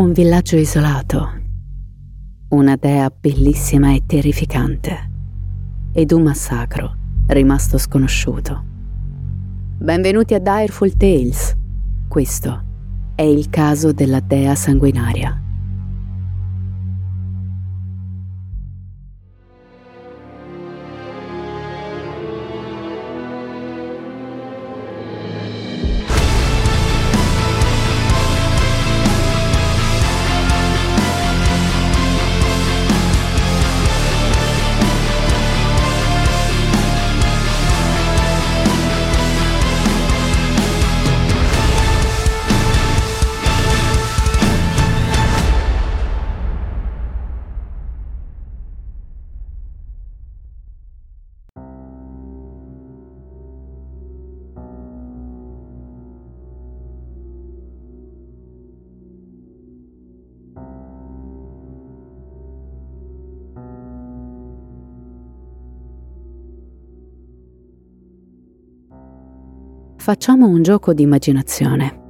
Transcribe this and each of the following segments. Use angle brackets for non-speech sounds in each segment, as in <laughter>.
Un villaggio isolato, una dea bellissima e terrificante, ed un massacro rimasto sconosciuto. Benvenuti a Direful Tales. Questo è il caso della dea sanguinaria. Facciamo un gioco di immaginazione.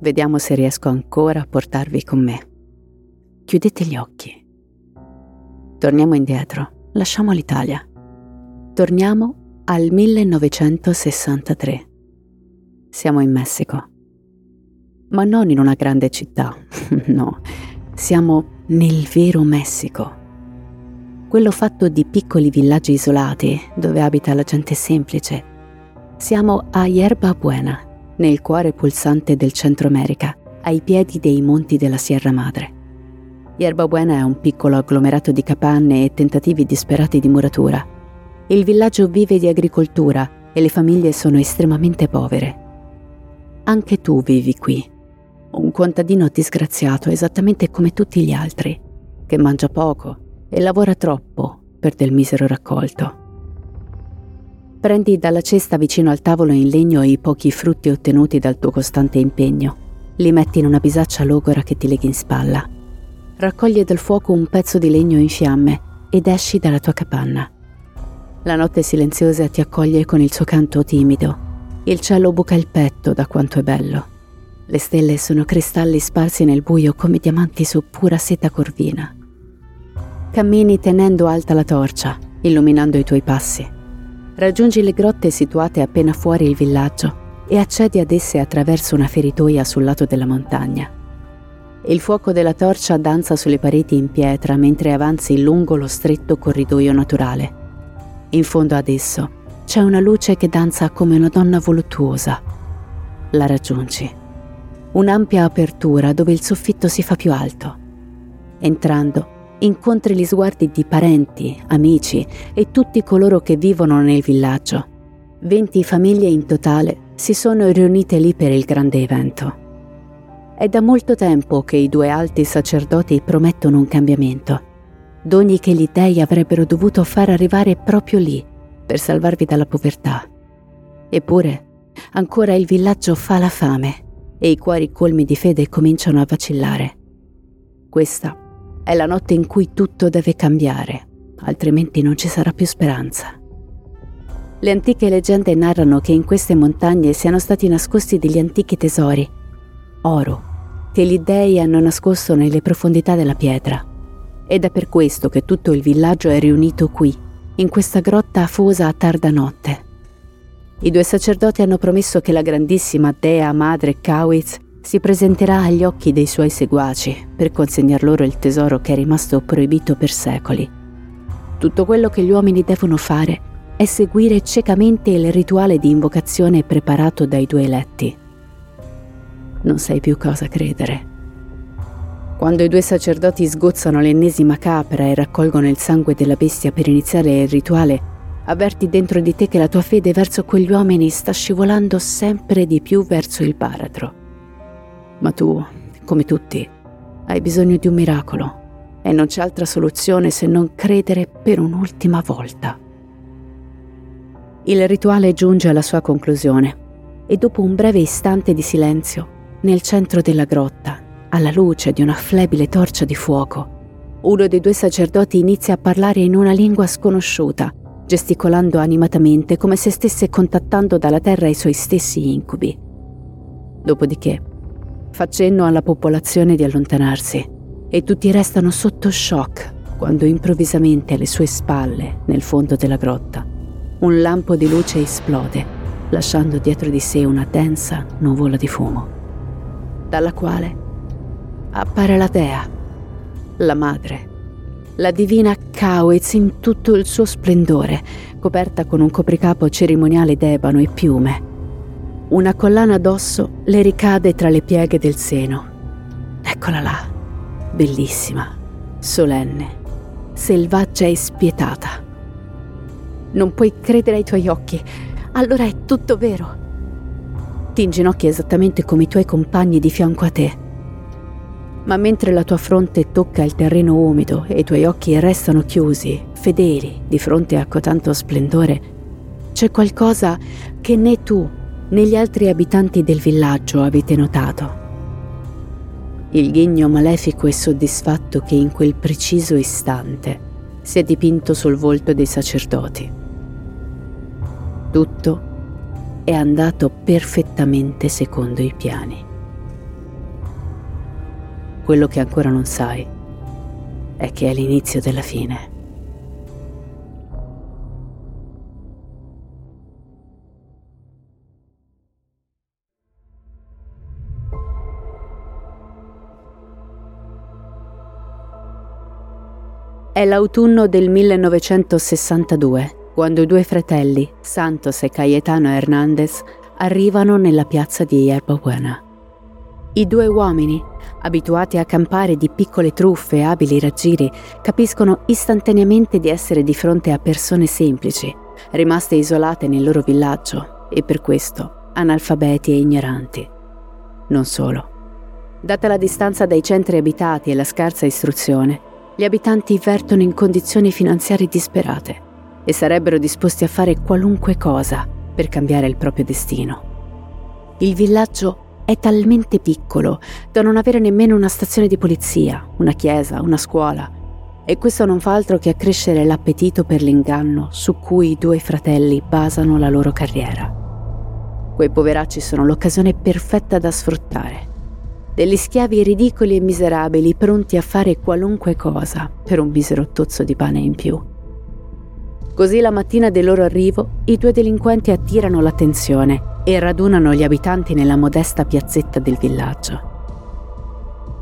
Vediamo se riesco ancora a portarvi con me. Chiudete gli occhi. Torniamo indietro, lasciamo l'Italia. Torniamo al 1963. Siamo in Messico. Ma non in una grande città, <laughs> no, siamo nel vero Messico. Quello fatto di piccoli villaggi isolati dove abita la gente semplice siamo a Yerba Buena, nel cuore pulsante del Centro America, ai piedi dei monti della Sierra Madre. Yerba Buena è un piccolo agglomerato di capanne e tentativi disperati di muratura. Il villaggio vive di agricoltura e le famiglie sono estremamente povere. Anche tu vivi qui, un contadino disgraziato esattamente come tutti gli altri, che mangia poco e lavora troppo per del misero raccolto. Prendi dalla cesta vicino al tavolo in legno i pochi frutti ottenuti dal tuo costante impegno. Li metti in una bisaccia logora che ti leghi in spalla. Raccogli dal fuoco un pezzo di legno in fiamme ed esci dalla tua capanna. La notte silenziosa ti accoglie con il suo canto timido. Il cielo buca il petto da quanto è bello. Le stelle sono cristalli sparsi nel buio come diamanti su pura seta corvina. Cammini tenendo alta la torcia, illuminando i tuoi passi. Raggiungi le grotte situate appena fuori il villaggio e accedi ad esse attraverso una feritoia sul lato della montagna. Il fuoco della torcia danza sulle pareti in pietra mentre avanzi lungo lo stretto corridoio naturale. In fondo ad esso c'è una luce che danza come una donna voluttuosa. La raggiungi. Un'ampia apertura dove il soffitto si fa più alto. Entrando, incontri gli sguardi di parenti, amici e tutti coloro che vivono nel villaggio. Venti famiglie in totale si sono riunite lì per il grande evento. È da molto tempo che i due alti sacerdoti promettono un cambiamento, doni che gli dei avrebbero dovuto far arrivare proprio lì, per salvarvi dalla povertà. Eppure, ancora il villaggio fa la fame e i cuori colmi di fede cominciano a vacillare. Questa è la notte in cui tutto deve cambiare, altrimenti non ci sarà più speranza. Le antiche leggende narrano che in queste montagne siano stati nascosti degli antichi tesori, oro, che gli dei hanno nascosto nelle profondità della pietra. Ed è per questo che tutto il villaggio è riunito qui, in questa grotta afosa a tarda notte. I due sacerdoti hanno promesso che la grandissima dea madre Kawitz si presenterà agli occhi dei suoi seguaci per consegnar loro il tesoro che è rimasto proibito per secoli. Tutto quello che gli uomini devono fare è seguire ciecamente il rituale di invocazione preparato dai due eletti. Non sai più cosa credere. Quando i due sacerdoti sgozzano l'ennesima capra e raccolgono il sangue della bestia per iniziare il rituale, avverti dentro di te che la tua fede verso quegli uomini sta scivolando sempre di più verso il baratro. Ma tu, come tutti, hai bisogno di un miracolo e non c'è altra soluzione se non credere per un'ultima volta. Il rituale giunge alla sua conclusione e dopo un breve istante di silenzio, nel centro della grotta, alla luce di una flebile torcia di fuoco, uno dei due sacerdoti inizia a parlare in una lingua sconosciuta, gesticolando animatamente come se stesse contattando dalla terra i suoi stessi incubi. Dopodiché Fa cenno alla popolazione di allontanarsi e tutti restano sotto shock quando improvvisamente alle sue spalle, nel fondo della grotta, un lampo di luce esplode, lasciando dietro di sé una densa nuvola di fumo, dalla quale appare la dea, la madre, la divina Kawitz in tutto il suo splendore, coperta con un copricapo cerimoniale d'ebano e piume. Una collana d'osso le ricade tra le pieghe del seno. Eccola là, bellissima, solenne, selvaggia e spietata. Non puoi credere ai tuoi occhi, allora è tutto vero. Ti inginocchi esattamente come i tuoi compagni di fianco a te. Ma mentre la tua fronte tocca il terreno umido e i tuoi occhi restano chiusi, fedeli, di fronte a cotanto splendore, c'è qualcosa che né tu né gli altri abitanti del villaggio avete notato il ghigno malefico e soddisfatto che in quel preciso istante si è dipinto sul volto dei sacerdoti. Tutto è andato perfettamente secondo i piani. Quello che ancora non sai è che è l'inizio della fine. È l'autunno del 1962, quando i due fratelli, Santos e Cayetano Hernandez, arrivano nella piazza di Yerba Buena. I due uomini, abituati a campare di piccole truffe e abili raggiri, capiscono istantaneamente di essere di fronte a persone semplici, rimaste isolate nel loro villaggio e per questo analfabeti e ignoranti. Non solo. Data la distanza dai centri abitati e la scarsa istruzione, gli abitanti vertono in condizioni finanziarie disperate e sarebbero disposti a fare qualunque cosa per cambiare il proprio destino. Il villaggio è talmente piccolo da non avere nemmeno una stazione di polizia, una chiesa, una scuola, e questo non fa altro che accrescere l'appetito per l'inganno su cui i due fratelli basano la loro carriera. Quei poveracci sono l'occasione perfetta da sfruttare degli schiavi ridicoli e miserabili pronti a fare qualunque cosa per un misero tozzo di pane in più. Così la mattina del loro arrivo i due delinquenti attirano l'attenzione e radunano gli abitanti nella modesta piazzetta del villaggio.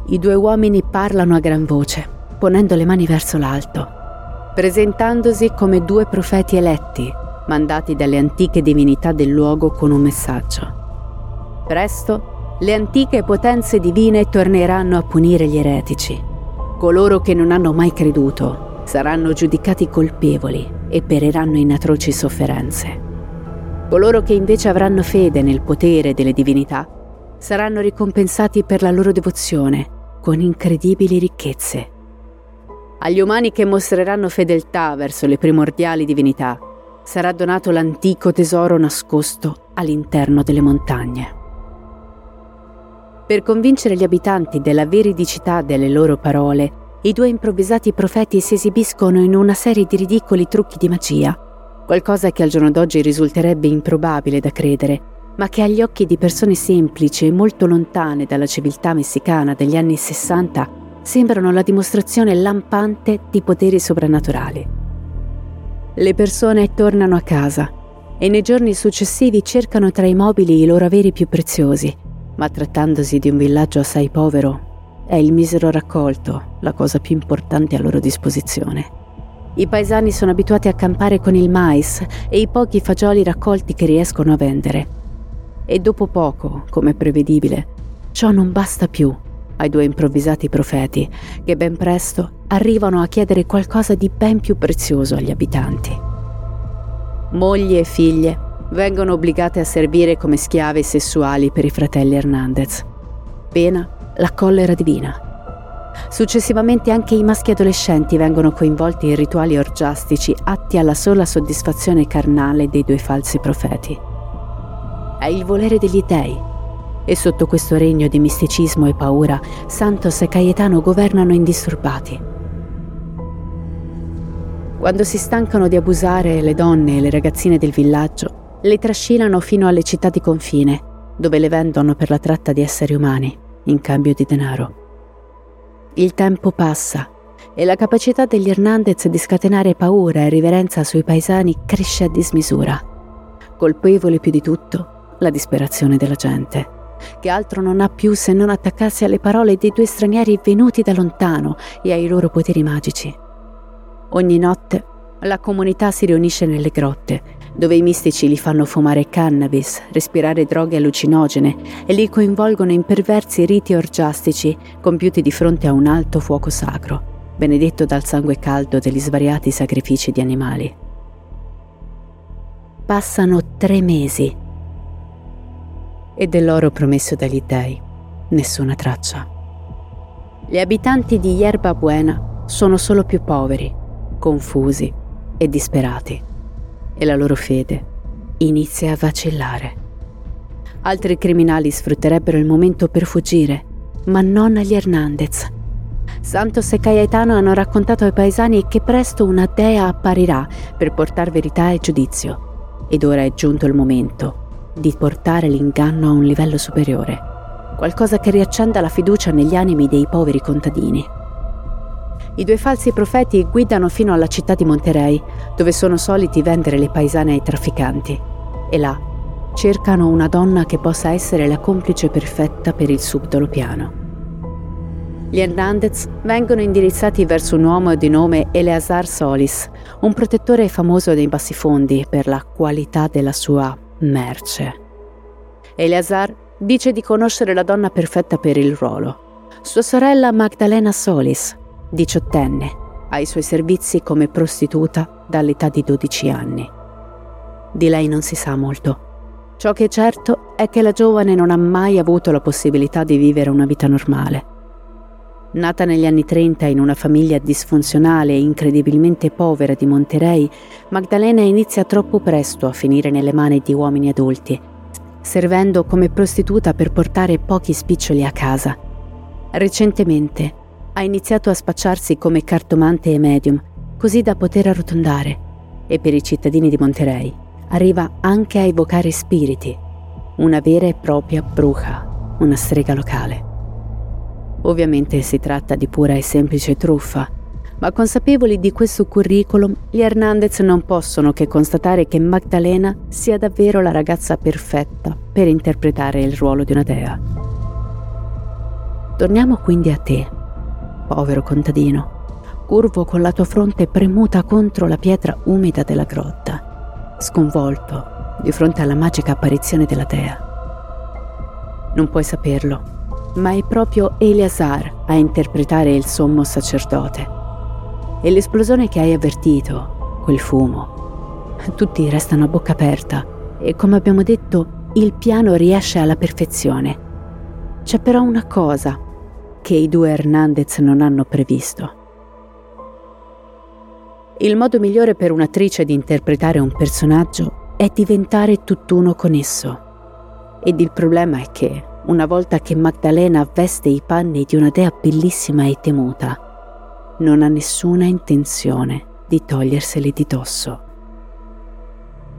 I due uomini parlano a gran voce, ponendo le mani verso l'alto, presentandosi come due profeti eletti, mandati dalle antiche divinità del luogo con un messaggio. Presto le antiche potenze divine torneranno a punire gli eretici. Coloro che non hanno mai creduto saranno giudicati colpevoli e periranno in atroci sofferenze. Coloro che invece avranno fede nel potere delle divinità saranno ricompensati per la loro devozione con incredibili ricchezze. Agli umani che mostreranno fedeltà verso le primordiali divinità sarà donato l'antico tesoro nascosto all'interno delle montagne. Per convincere gli abitanti della veridicità delle loro parole, i due improvvisati profeti si esibiscono in una serie di ridicoli trucchi di magia, qualcosa che al giorno d'oggi risulterebbe improbabile da credere, ma che agli occhi di persone semplici e molto lontane dalla civiltà messicana degli anni 60 sembrano la dimostrazione lampante di poteri soprannaturali. Le persone tornano a casa e nei giorni successivi cercano tra i mobili i loro averi più preziosi, ma trattandosi di un villaggio assai povero, è il misero raccolto la cosa più importante a loro disposizione. I paesani sono abituati a campare con il mais e i pochi fagioli raccolti che riescono a vendere. E dopo poco, come prevedibile, ciò non basta più ai due improvvisati profeti che ben presto arrivano a chiedere qualcosa di ben più prezioso agli abitanti. Mogli e figlie vengono obbligate a servire come schiave sessuali per i fratelli Hernandez. Pena la collera divina. Successivamente anche i maschi adolescenti vengono coinvolti in rituali orgiastici atti alla sola soddisfazione carnale dei due falsi profeti. È il volere degli dei e sotto questo regno di misticismo e paura Santos e Cayetano governano indisturbati. Quando si stancano di abusare le donne e le ragazzine del villaggio, le trascinano fino alle città di confine, dove le vendono per la tratta di esseri umani. in cambio di denaro. Il tempo passa e la capacità degli Hernandez di scatenare paura e riverenza sui paesani cresce a dismisura. Colpevole più di tutto la disperazione della gente, che altro non ha più se non attaccarsi alle parole dei due stranieri venuti da lontano e ai loro poteri magici. Ogni notte la comunità si riunisce nelle grotte, dove i mistici li fanno fumare cannabis, respirare droghe allucinogene e li coinvolgono in perversi riti orgiastici compiuti di fronte a un alto fuoco sacro benedetto dal sangue caldo degli svariati sacrifici di animali. Passano tre mesi e dell'oro promesso dagli dei nessuna traccia. Gli abitanti di Yerba Buena sono solo più poveri, confusi e disperati e la loro fede inizia a vacillare. Altri criminali sfrutterebbero il momento per fuggire, ma non agli Hernandez, Santos e Cayetano hanno raccontato ai paesani che presto una dea apparirà per portare verità e giudizio. Ed ora è giunto il momento di portare l'inganno a un livello superiore, qualcosa che riaccenda la fiducia negli animi dei poveri contadini. I due falsi profeti guidano fino alla città di Monterey, dove sono soliti vendere le paesane ai trafficanti, e là cercano una donna che possa essere la complice perfetta per il subdolo piano. Gli Hernandez vengono indirizzati verso un uomo di nome Eleazar Solis, un protettore famoso dei bassifondi per la qualità della sua merce. Eleazar dice di conoscere la donna perfetta per il ruolo, sua sorella Magdalena Solis, diciottenne, ai suoi servizi come prostituta dall'età di 12 anni. Di lei non si sa molto. Ciò che è certo è che la giovane non ha mai avuto la possibilità di vivere una vita normale Nata negli anni 30 in una famiglia disfunzionale e incredibilmente povera di Monterey, Magdalena inizia troppo presto a finire nelle mani di uomini adulti, servendo come prostituta per portare pochi spiccioli a casa. Recentemente ha iniziato a spacciarsi come cartomante e medium, così da poter arrotondare, e per i cittadini di Monterey arriva anche a evocare spiriti, una vera e propria bruja, una strega locale. Ovviamente si tratta di pura e semplice truffa, ma consapevoli di questo curriculum, gli Hernandez non possono che constatare che Magdalena sia davvero la ragazza perfetta per interpretare il ruolo di una dea. Torniamo quindi a te, povero contadino, curvo con la tua fronte premuta contro la pietra umida della grotta, sconvolto di fronte alla magica apparizione della dea. Non puoi saperlo, ma è proprio Eleazar a interpretare il sommo sacerdote. E l'esplosione che hai avvertito, quel fumo, tutti restano a bocca aperta e come abbiamo detto il piano riesce alla perfezione. C'è però una cosa che i due Hernandez non hanno previsto. Il modo migliore per un'attrice di interpretare un personaggio è diventare tutt'uno con esso. Ed il problema è che una volta che Magdalena veste i panni di una dea bellissima e temuta, non ha nessuna intenzione di toglierseli di dosso.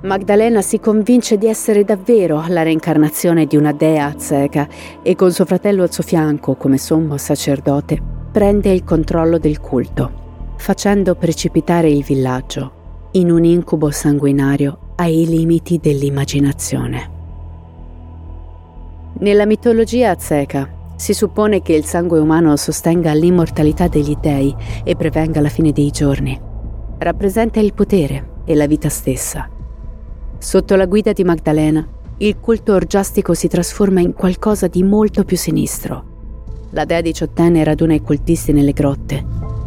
Magdalena si convince di essere davvero la reincarnazione di una dea azteca e con suo fratello al suo fianco come sommo sacerdote prende il controllo del culto, facendo precipitare il villaggio in un incubo sanguinario ai limiti dell'immaginazione. Nella mitologia azteca si suppone che il sangue umano sostenga l'immortalità degli dei e prevenga la fine dei giorni. Rappresenta il potere e la vita stessa. Sotto la guida di Magdalena, il culto orgiastico si trasforma in qualcosa di molto più sinistro. La dea diciottenne raduna i cultisti nelle grotte,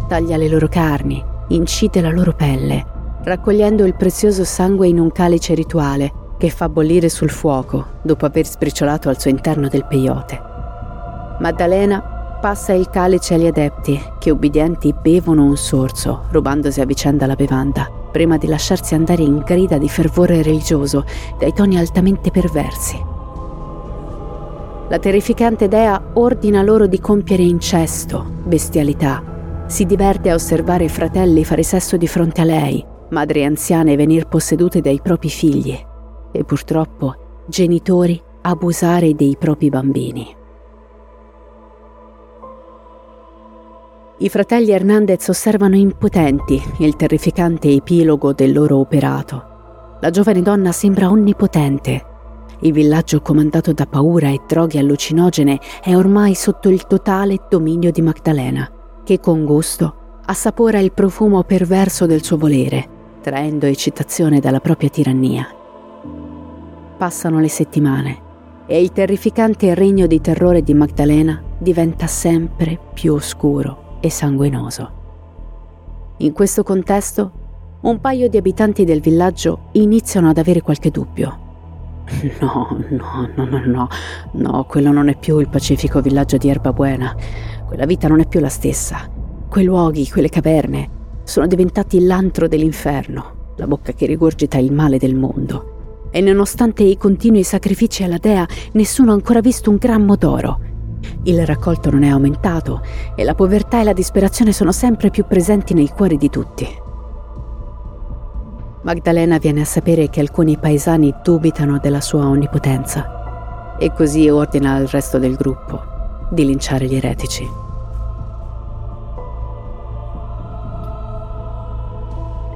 taglia le loro carni, incide la loro pelle, raccogliendo il prezioso sangue in un calice rituale che fa bollire sul fuoco dopo aver sbriciolato al suo interno del peyote. Maddalena passa il calice agli adepti che ubbidienti bevono un sorso, rubandosi a vicenda la bevanda, prima di lasciarsi andare in grida di fervore religioso dai toni altamente perversi. La terrificante dea ordina loro di compiere incesto, bestialità. Si diverte a osservare fratelli fare sesso di fronte a lei, madri anziane venir possedute dai propri figli e purtroppo genitori abusare dei propri bambini. I fratelli Hernandez osservano impotenti il terrificante epilogo del loro operato. La giovane donna sembra onnipotente. Il villaggio comandato da paura e droghe allucinogene è ormai sotto il totale dominio di Magdalena, che con gusto assapora il profumo perverso del suo volere, traendo eccitazione dalla propria tirannia. Passano le settimane e il terrificante regno di terrore di Magdalena diventa sempre più oscuro e sanguinoso. In questo contesto, un paio di abitanti del villaggio iniziano ad avere qualche dubbio. <laughs> No, no, no, no, no, no, quello non è più il pacifico villaggio di Erbabuena. Quella vita non è più la stessa. Quei luoghi, quelle caverne, sono diventati l'antro dell'inferno, la bocca che rigurgita il male del mondo. E nonostante i continui sacrifici alla dea, nessuno ha ancora visto un grammo d'oro. Il raccolto non è aumentato e la povertà e la disperazione sono sempre più presenti nei cuori di tutti. Magdalena viene a sapere che alcuni paesani dubitano della sua onnipotenza e così ordina al resto del gruppo di linciare gli eretici.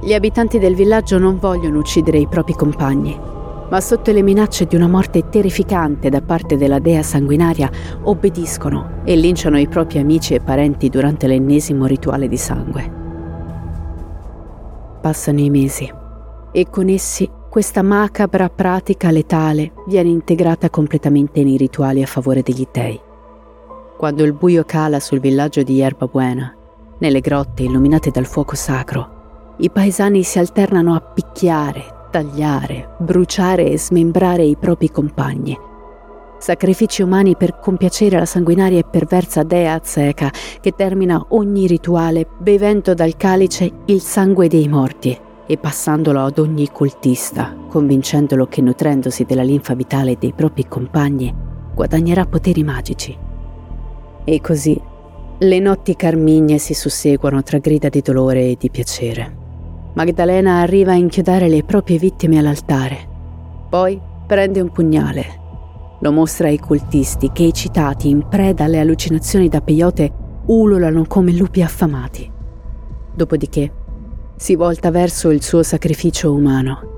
Gli abitanti del villaggio non vogliono uccidere i propri compagni ma sotto le minacce di una morte terrificante da parte della dea sanguinaria obbediscono e linciano i propri amici e parenti durante l'ennesimo rituale di sangue. Passano i mesi e con essi questa macabra pratica letale viene integrata completamente nei rituali a favore degli dei. Quando il buio cala sul villaggio di Yerba Buena, nelle grotte illuminate dal fuoco sacro, i paesani si alternano a picchiare, tagliare, bruciare e smembrare i propri compagni. Sacrifici umani per compiacere la sanguinaria e perversa dea Azteca che termina ogni rituale bevendo dal calice il sangue dei morti e passandolo ad ogni cultista, convincendolo che nutrendosi della linfa vitale dei propri compagni guadagnerà poteri magici. E così le notti carmigne si susseguono tra grida di dolore e di piacere. Magdalena arriva a inchiodare le proprie vittime all'altare. Poi prende un pugnale. Lo mostra ai cultisti che, eccitati in preda alle allucinazioni da peyote, ululano come lupi affamati. Dopodiché si volta verso il suo sacrificio umano.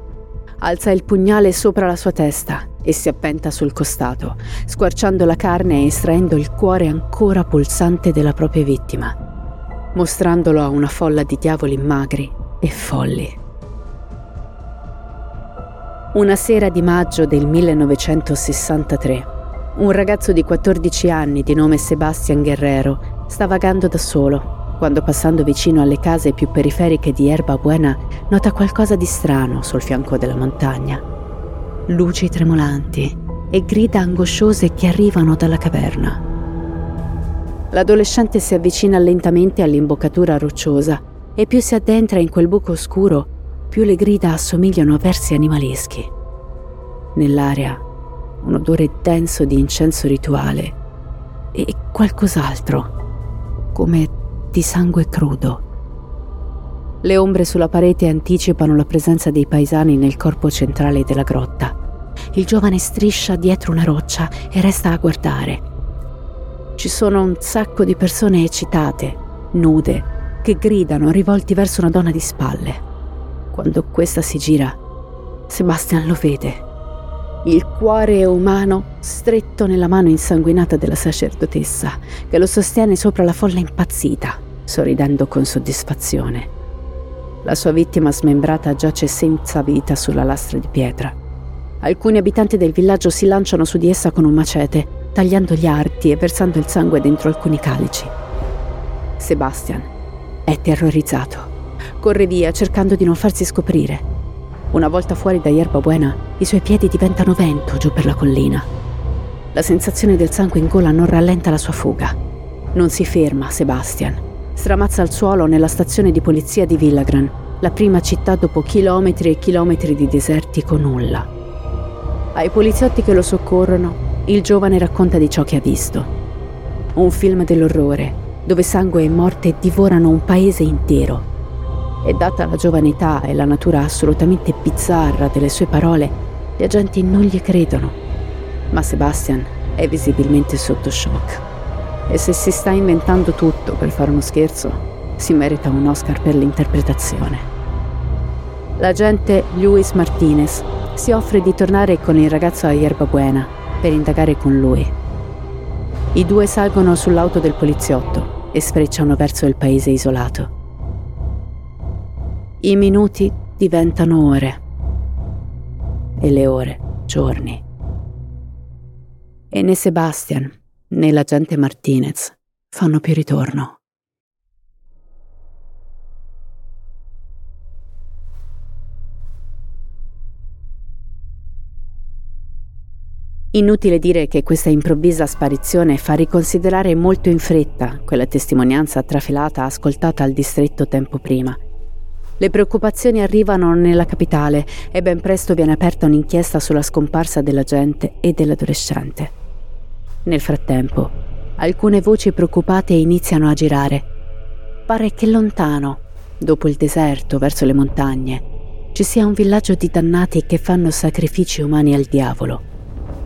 Alza il pugnale sopra la sua testa e si appenta sul costato, squarciando la carne e estraendo il cuore ancora pulsante della propria vittima, mostrandolo a una folla di diavoli magri e folli. Una sera di maggio del 1963, un ragazzo di 14 anni di nome Sebastian Guerrero sta vagando da solo quando passando vicino alle case più periferiche di Erba Buena nota qualcosa di strano sul fianco della montagna. Luci tremolanti e grida angosciose che arrivano dalla caverna. L'adolescente si avvicina lentamente all'imboccatura rocciosa e più si addentra in quel buco oscuro, più le grida assomigliano a versi animaleschi. Nell'aria un odore denso di incenso rituale e qualcos'altro, come di sangue crudo. Le ombre sulla parete anticipano la presenza dei paesani nel corpo centrale della grotta. Il giovane striscia dietro una roccia e resta a guardare. Ci sono un sacco di persone eccitate, nude, che gridano rivolti verso una donna di spalle. Quando questa si gira, Sebastian lo vede. Il cuore umano stretto nella mano insanguinata della sacerdotessa, che lo sostiene sopra la folla impazzita, sorridendo con soddisfazione. La sua vittima smembrata giace senza vita sulla lastra di pietra. Alcuni abitanti del villaggio si lanciano su di essa con un macete, tagliando gli arti e versando il sangue dentro alcuni calici. Sebastian è terrorizzato. Corre via cercando di non farsi scoprire. Una volta fuori da Yerba Buena, i suoi piedi diventano vento giù per la collina. La sensazione del sangue in gola non rallenta la sua fuga. Non si ferma, Sebastian. Stramazza al suolo nella stazione di polizia di Villagran, la prima città dopo chilometri e chilometri di desertico nulla. Ai poliziotti che lo soccorrono, il giovane racconta di ciò che ha visto. Un film dell'orrore dove sangue e morte divorano un paese intero. E data la giovane età e la natura assolutamente bizzarra delle sue parole, gli agenti non gli credono. Ma Sebastian è visibilmente sotto shock. e se si sta inventando tutto per fare uno scherzo, si merita un Oscar per l'interpretazione. L'agente Luis Martinez si offre di tornare con il ragazzo a Yerbabuena per indagare con lui. I due salgono sull'auto del poliziotto e sfrecciano verso il paese isolato. I minuti diventano ore e le ore giorni. E né Sebastian né l'agente Martinez fanno più ritorno. Inutile dire che questa improvvisa sparizione fa riconsiderare molto in fretta quella testimonianza trafilata ascoltata al distretto tempo prima. Le preoccupazioni arrivano nella capitale e ben presto viene aperta un'inchiesta sulla scomparsa dell'agente e dell'adolescente. Nel frattempo, alcune voci preoccupate iniziano a girare. Pare che lontano, dopo il deserto, verso le montagne, ci sia un villaggio di dannati che fanno sacrifici umani al diavolo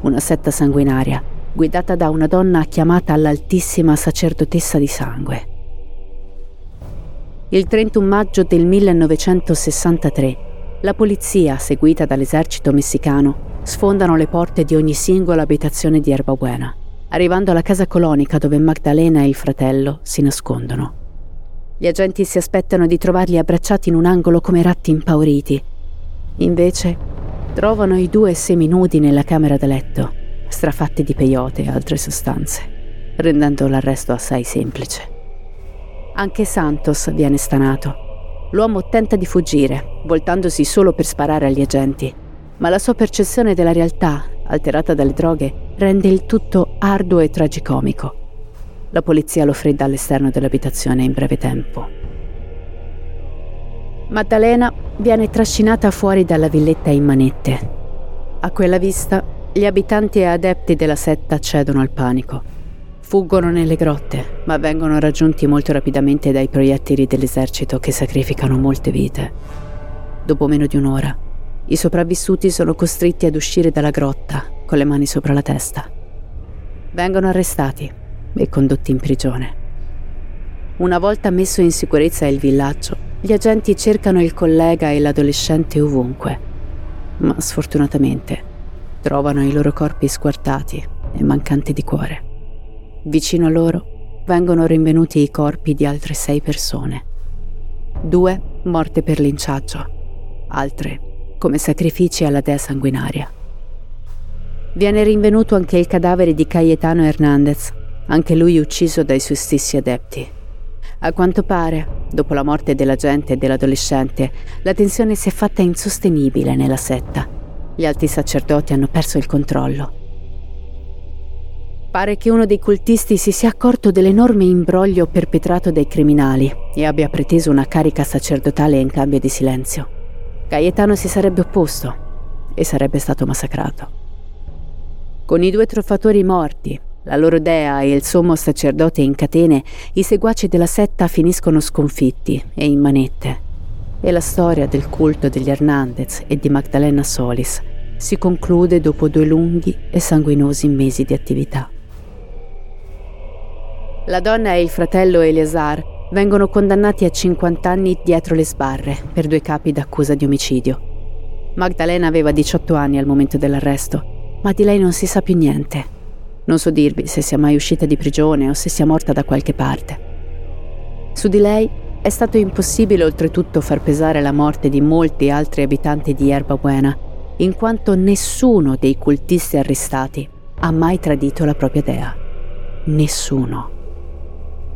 una setta sanguinaria, guidata da una donna chiamata l'Altissima Sacerdotessa di Sangue. Il 31 maggio del 1963, la polizia, seguita dall'esercito messicano, sfondano le porte di ogni singola abitazione di Erbabuena, arrivando alla casa colonica dove Magdalena e il fratello si nascondono. Gli agenti si aspettano di trovarli abbracciati in un angolo come ratti impauriti. Invece Trovano i due seminudi nella camera da letto, strafatti di peyote e altre sostanze, rendendo l'arresto assai semplice. Anche Santos viene stanato. L'uomo tenta di fuggire, voltandosi solo per sparare agli agenti, ma la sua percezione della realtà, alterata dalle droghe, rende il tutto arduo e tragicomico. La polizia lo fredda all'esterno dell'abitazione in breve tempo. Maddalena viene trascinata fuori dalla villetta in manette. A quella vista, gli abitanti e adepti della setta cedono al panico. Fuggono nelle grotte, ma vengono raggiunti molto rapidamente dai proiettili dell'esercito che sacrificano molte vite. Dopo meno di un'ora, i sopravvissuti sono costretti ad uscire dalla grotta con le mani sopra la testa. Vengono arrestati e condotti in prigione. Una volta messo in sicurezza il villaggio, gli agenti cercano il collega e l'adolescente ovunque, ma sfortunatamente trovano i loro corpi squartati e mancanti di cuore. Vicino a loro vengono rinvenuti i corpi di altre sei persone. Due morte per linciaggio, altre come sacrifici alla dea sanguinaria. Viene rinvenuto anche il cadavere di Cayetano Hernandez, anche lui ucciso dai suoi stessi adepti. A quanto pare, dopo la morte dell'agente e dell'adolescente, la tensione si è fatta insostenibile nella setta. Gli alti sacerdoti hanno perso il controllo. Pare che uno dei cultisti si sia accorto dell'enorme imbroglio perpetrato dai criminali e abbia preteso una carica sacerdotale in cambio di silenzio. Gaetano si sarebbe opposto e sarebbe stato massacrato. Con i due truffatori morti la loro dea e il sommo sacerdote in catene, i seguaci della setta finiscono sconfitti e in manette. E la storia del culto degli Hernandez e di Magdalena Solis si conclude dopo due lunghi e sanguinosi mesi di attività. La donna e il fratello Eleazar vengono condannati a 50 anni dietro le sbarre per due capi d'accusa di omicidio. Magdalena aveva 18 anni al momento dell'arresto, ma di lei non si sa più niente non so dirvi se sia mai uscita di prigione o se sia morta da qualche parte. Su di lei è stato impossibile oltretutto far pesare la morte di molti altri abitanti di Erba Buena, in quanto nessuno dei cultisti arrestati ha mai tradito la propria dea. Nessuno.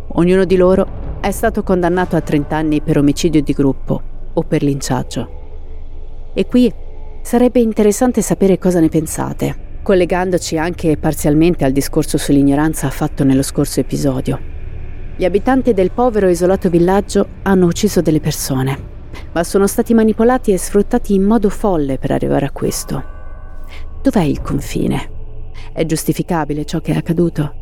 Ognuno di loro è stato condannato a 30 anni per omicidio di gruppo o per linciaggio. E qui sarebbe interessante sapere cosa ne pensate collegandoci anche parzialmente al discorso sull'ignoranza fatto nello scorso episodio. Gli abitanti del povero isolato villaggio hanno ucciso delle persone, ma sono stati manipolati e sfruttati in modo folle per arrivare a questo. Dov'è il confine? È giustificabile ciò che è accaduto?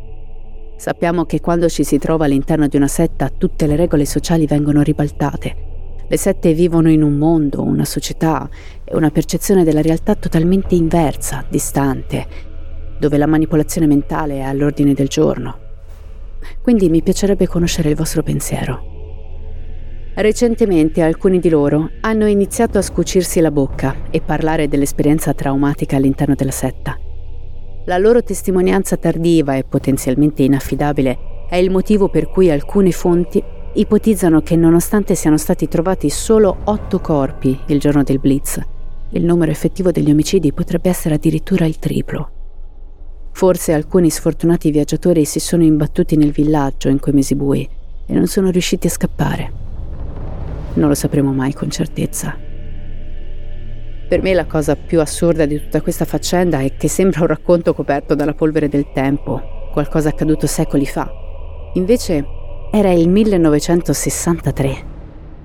Sappiamo che quando ci si trova all'interno di una setta tutte le regole sociali vengono ribaltate le sette vivono in un mondo, una società e una percezione della realtà totalmente inversa, distante, dove la manipolazione mentale è all'ordine del giorno. quindi mi piacerebbe conoscere il vostro pensiero. Recentemente alcuni di loro hanno iniziato a scucirsi la bocca e parlare dell'esperienza traumatica all'interno della setta. La loro testimonianza tardiva e potenzialmente inaffidabile è il motivo per cui alcune fonti ipotizzano che nonostante siano stati trovati solo otto corpi il giorno del blitz, il numero effettivo degli omicidi potrebbe essere addirittura il triplo. Forse alcuni sfortunati viaggiatori si sono imbattuti nel villaggio in quei mesi bui e non sono riusciti a scappare. Non lo sapremo mai con certezza. Per me la cosa più assurda di tutta questa faccenda è che sembra un racconto coperto dalla polvere del tempo, qualcosa accaduto secoli fa. Invece era il 1963.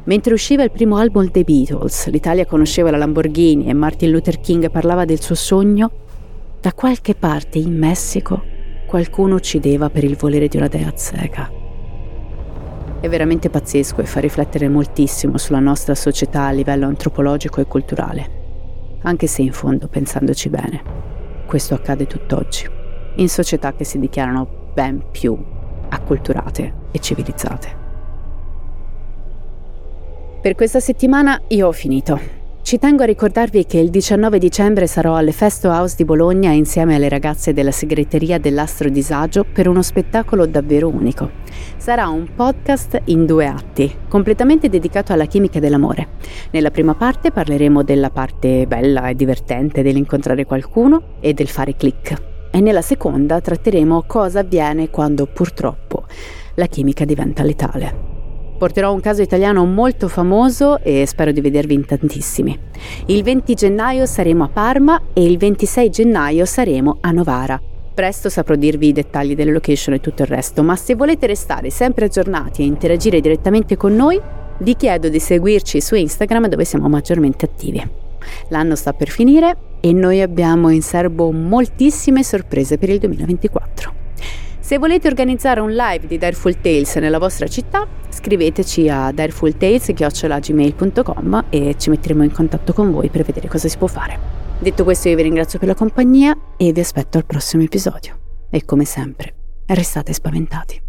Mentre usciva il primo album dei Beatles, l'Italia conosceva la Lamborghini e Martin Luther King parlava del suo sogno, da qualche parte in Messico qualcuno uccideva per il volere di una dea azteca. È veramente pazzesco e fa riflettere moltissimo sulla nostra società a livello antropologico e culturale, anche se in fondo, pensandoci bene, questo accade tutt'oggi, in società che si dichiarano ben più acculturate e civilizzate. Per questa settimana io ho finito. Ci tengo a ricordarvi che il 19 dicembre sarò alle Festo House di Bologna insieme alle ragazze della segreteria dell'Astro Disagio per uno spettacolo davvero unico. Sarà un podcast in due atti, completamente dedicato alla chimica dell'amore. Nella prima parte parleremo della parte bella e divertente dell'incontrare qualcuno e del fare click. E nella seconda tratteremo cosa avviene quando purtroppo la chimica diventa letale. Porterò un caso italiano molto famoso e spero di vedervi in tantissimi. Il 20 gennaio saremo a Parma e il 26 gennaio saremo a Novara. Presto saprò dirvi i dettagli delle location e tutto il resto, ma se volete restare sempre aggiornati e interagire direttamente con noi, vi chiedo di seguirci su Instagram dove siamo maggiormente attivi. L'anno sta per finire e noi abbiamo in serbo moltissime sorprese per il 2024. Se volete organizzare un live di Direful Tales nella vostra città, scriveteci a direfultales.gmail.com e ci metteremo in contatto con voi per vedere cosa si può fare. Detto questo io vi ringrazio per la compagnia e vi aspetto al prossimo episodio. E come sempre, restate spaventati.